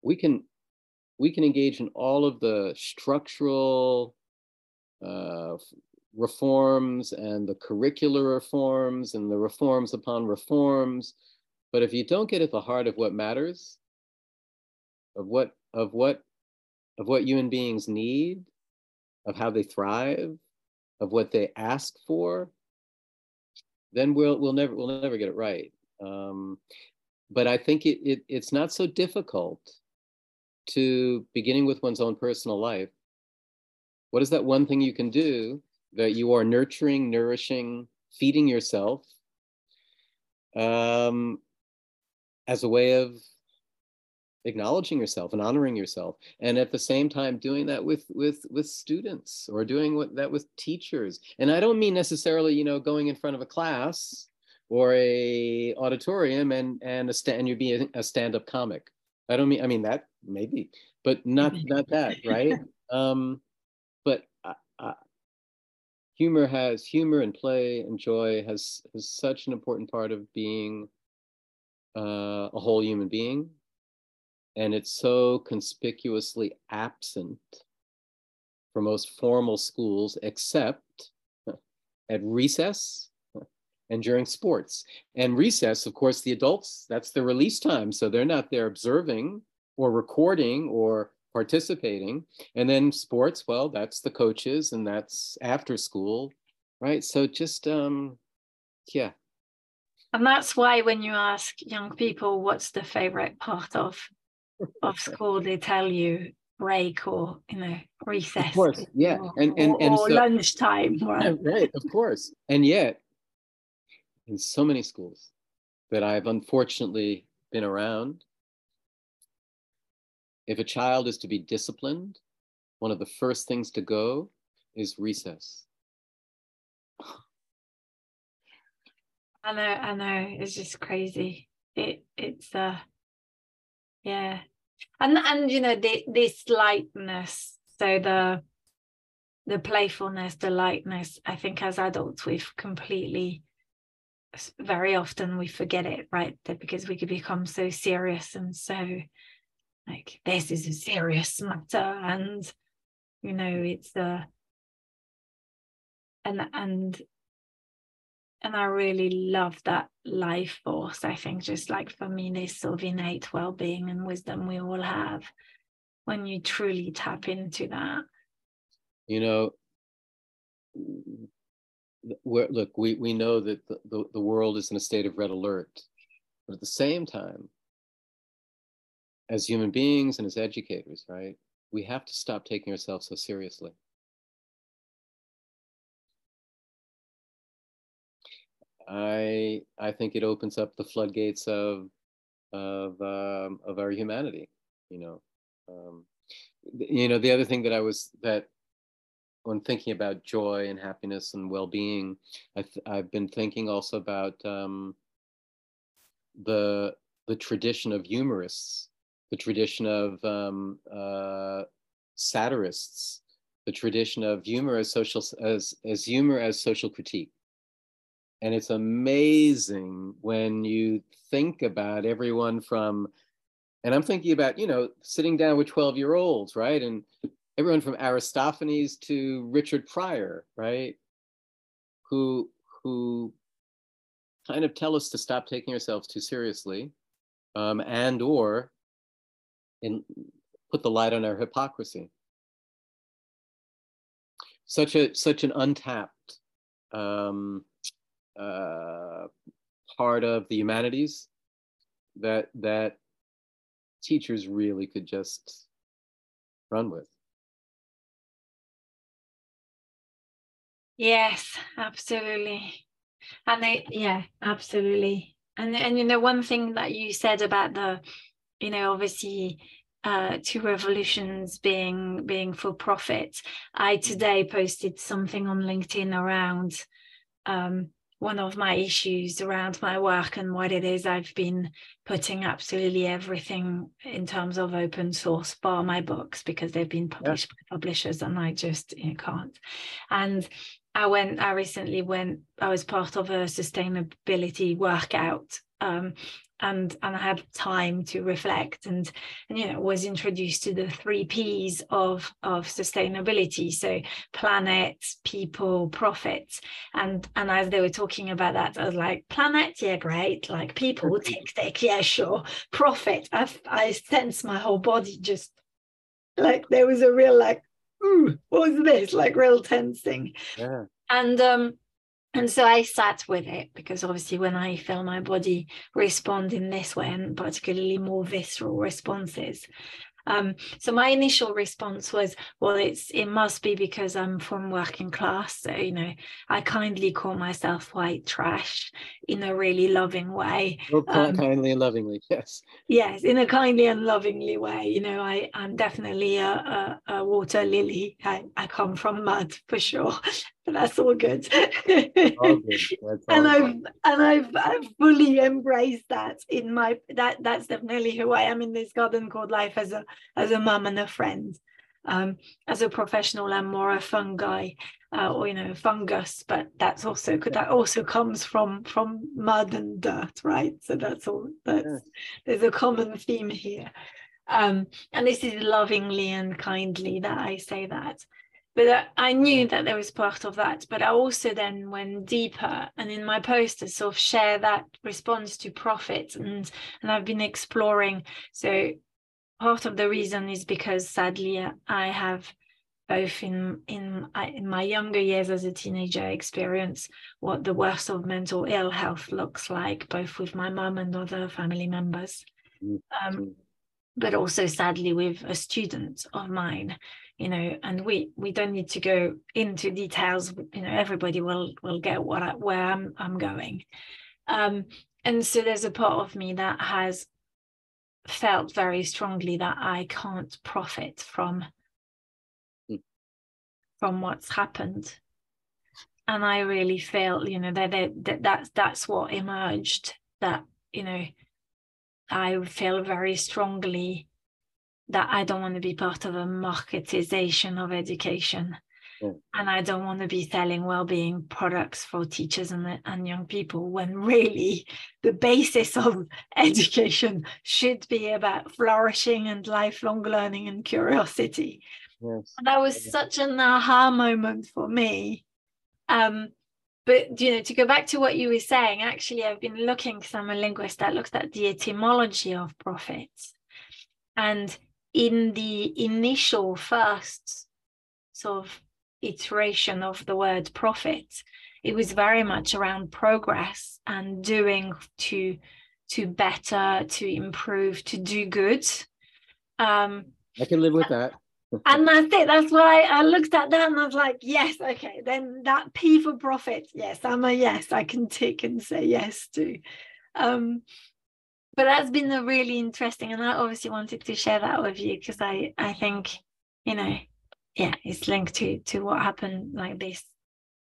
we can we can engage in all of the structural uh, reforms and the curricular reforms and the reforms upon reforms. But if you don't get at the heart of what matters, of what of what of what human beings need, of how they thrive, of what they ask for, then we'll we'll never we'll never get it right. Um, but I think it, it it's not so difficult to beginning with one's own personal life. What is that one thing you can do that you are nurturing, nourishing, feeding yourself um, as a way of acknowledging yourself and honoring yourself and at the same time doing that with with with students or doing what, that with teachers. And i don't mean necessarily you know going in front of a class or a auditorium and and a stand you be a, stand-up comic. I don't mean i mean that maybe but not not that right? Um humor has humor and play and joy has is such an important part of being uh, a whole human being. And it's so conspicuously absent for most formal schools except at recess and during sports. And recess of course the adults that's the release time. So they're not there observing or recording or participating. And then sports, well, that's the coaches and that's after school, right? So just, um, yeah. And that's why when you ask young people what's the favorite part of of school, they tell you break or you know recess. Of course, yeah, or, and and and or so, lunchtime, right? right, of course. And yet, in so many schools that I've unfortunately been around, if a child is to be disciplined, one of the first things to go is recess. I know, I know. It's just crazy. it it's uh yeah and and you know the, this lightness so the the playfulness the lightness i think as adults we've completely very often we forget it right that because we could become so serious and so like this is a serious matter and you know it's the and and and I really love that life force. I think just like for me, this sort of innate well-being and wisdom we all have when you truly tap into that. You know, look, we, we know that the, the, the world is in a state of red alert, but at the same time, as human beings and as educators, right, we have to stop taking ourselves so seriously. I I think it opens up the floodgates of of um, of our humanity. You know, um, you know the other thing that I was that when thinking about joy and happiness and well-being, I have been thinking also about um, the the tradition of humorists, the tradition of um, uh, satirists, the tradition of humor as social as as humor as social critique. And it's amazing when you think about everyone from and i'm thinking about you know sitting down with 12 year olds right? And everyone from aristophanes to richard pryor right? Who who kind of tell us to stop taking ourselves too seriously um, and or in, put the light on our hypocrisy such a such an untapped um, uh, part of the humanities that that teachers really could just run with. Yes, absolutely. And they, yeah, absolutely. And and you know, one thing that you said about the, you know, obviously uh, 2Revolutions being being for profit. I today posted something on LinkedIn around um, one of my issues around my work and what it is I've been putting absolutely everything in terms of open source bar my books because they've been published yeah. by publishers and I just you know, can't. And I went, I recently went, I was part of a sustainability workout um, and and I had time to reflect and and you know was introduced to the three P's of of sustainability. So planet people profit. And and as they were talking about that I was like planet? Yeah great. Like people tick tick. Yeah sure. Profit. I I sense my whole body just like there was a real like ooh what was this? Like real tensing. Yeah. And um and so I sat with it because obviously when I feel my body respond in this way and particularly more visceral responses, um, so my initial response was, well, it's it must be because I'm from working class. So, you know, I kindly call myself white trash in a really loving way. Well, um, kindly and lovingly, yes. Yes, in a kindly and lovingly way. You know, I, I'm definitely a, a, a water lily. I, I come from mud for sure. But that's all good. all good. That's all and I've and I've I've fully embraced that in my that that's definitely who I am in this garden called life as a as a mum and a friend. Um, as a professional, I'm more a fungi uh, or you know fungus, but that's also could that also comes from from mud and dirt, right? So that's all. That's there's a common theme here, um, and this is lovingly and kindly that I say that. But uh, I knew that there was part of that, but I also then went deeper, and in my post I sort of share that response to profit, and and I've been exploring. So part of the reason is because sadly I have both in in in my younger years as a teenager experience what the worst of mental ill health looks like both with my mum and other family members mm-hmm. um, but also sadly with a student of mine you know and we we don't need to go into details you know everybody will will get what I, where I'm I'm going um, and so there's a part of me that has felt very strongly that I can't profit from from what's happened. And I really feel, you know, that, that, that that's that's what emerged. That you know, I feel very strongly that I don't want to be part of a marketization of education. Mm. And I don't want to be selling well-being products for teachers and, and young people when really the basis of education should be about flourishing and lifelong learning and curiosity. Yes. And that was such an aha moment for me. Um, but you know, to go back to what you were saying, actually, I've been looking because I'm a linguist that looks at the etymology of profits. And in the initial first sort of iteration of the word profit, it was very much around progress and doing to to better, to improve, to do good. Um, I can live with that. and that's it. That's why i looked at that and i was like yes okay then that p for profit. Yes i'm a yes. I can tick and say yes to um but that's been a really interesting and i obviously wanted to share that with you because i i think you know yeah it's linked to to what happened like this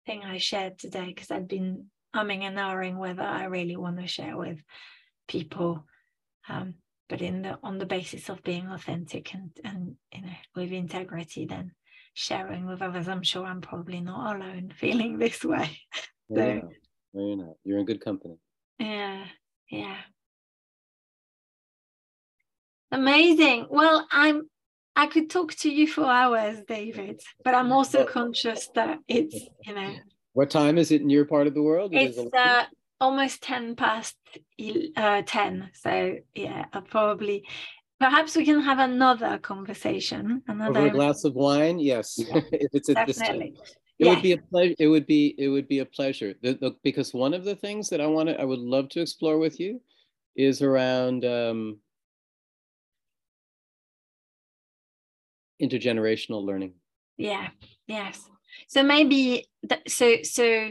thing i shared today because i'd been umming and ahhing whether i really want to share with people um but in the on the basis of being authentic and and you know with integrity then sharing with others i'm sure i'm probably not alone feeling this way. So, no, you're not you're in good company. Yeah yeah amazing. Well i'm i could talk to you for hours david but i'm also conscious that it's you know. What time is it in your part of the world? It's uh almost 10 past uh, 10 so yeah I'll probably perhaps we can have another conversation another over a glass of wine? Yes yeah, if it's at definitely. this time. it would be a pleasure it would be it would be a pleasure. The, the, because one of the things that i want to i would love to explore with you is around um, intergenerational learning yeah yes so maybe that, so so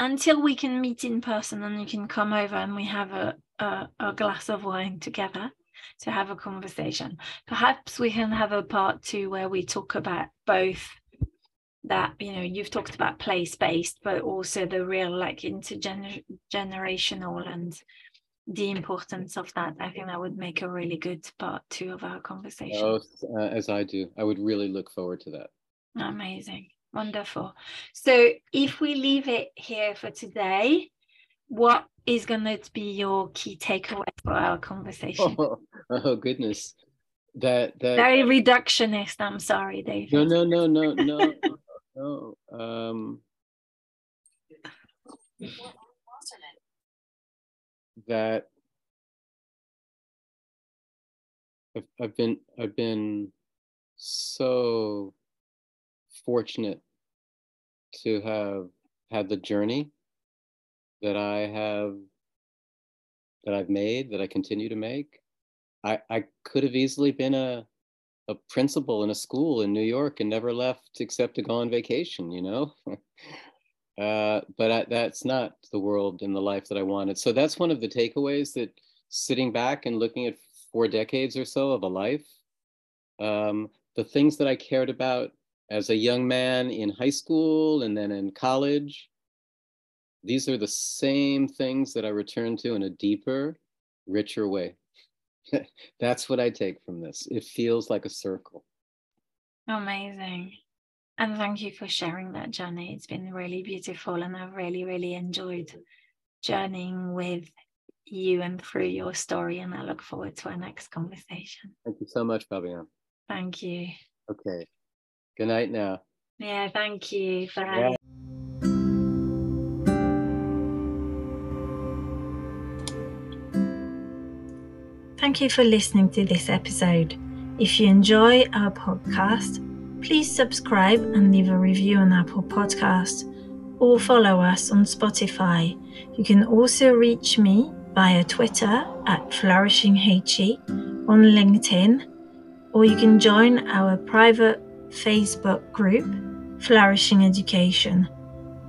until we can meet in person and you can come over and we have a, a, a, glass of wine together to have a conversation. Perhaps we can have a part two where we talk about both that, you know, you've talked about place based, but also the real like intergenerational and the importance of that. I think that would make a really good part two of our conversation. Oh, uh, as I do. I would really look forward to that. Amazing. Wonderful. So if we leave it here for today, what is going to be your key takeaway for our conversation? Oh, oh goodness. That, that very reductionist. I'm sorry, David. No, no, no, no, no, no. Um, that I've, I've been I've been so fortunate to have had the journey that I have that I've made, that I continue to make. I, I could have easily been a a principal in a school in New York and never left except to go on vacation, you know. uh, but I, that's not the world and the life that I wanted. So that's one of the takeaways that sitting back and looking at four decades or so of a life, um, the things that I cared about as a young man in high school and then in college. These are the same things that I return to in a deeper, richer way. That's what I take from this. It feels like a circle. Amazing. And thank you for sharing that journey. It's been really beautiful, and I've really, really enjoyed journeying with you and through your story. And I look forward to our next conversation. Thank you so much, Fabienne. Thank you. Okay. Good night now. Yeah, thank you for having Thank you for listening to this episode. If you enjoy our podcast, please subscribe and leave a review on Apple Podcast or follow us on Spotify. You can also reach me via Twitter at FlourishingHE, on LinkedIn, or you can join our private Facebook group, Flourishing Education.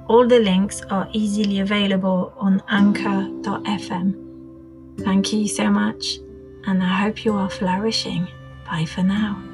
All the links are easily available on anchor.fm. Thank you so much, and I hope you are flourishing. Bye for now.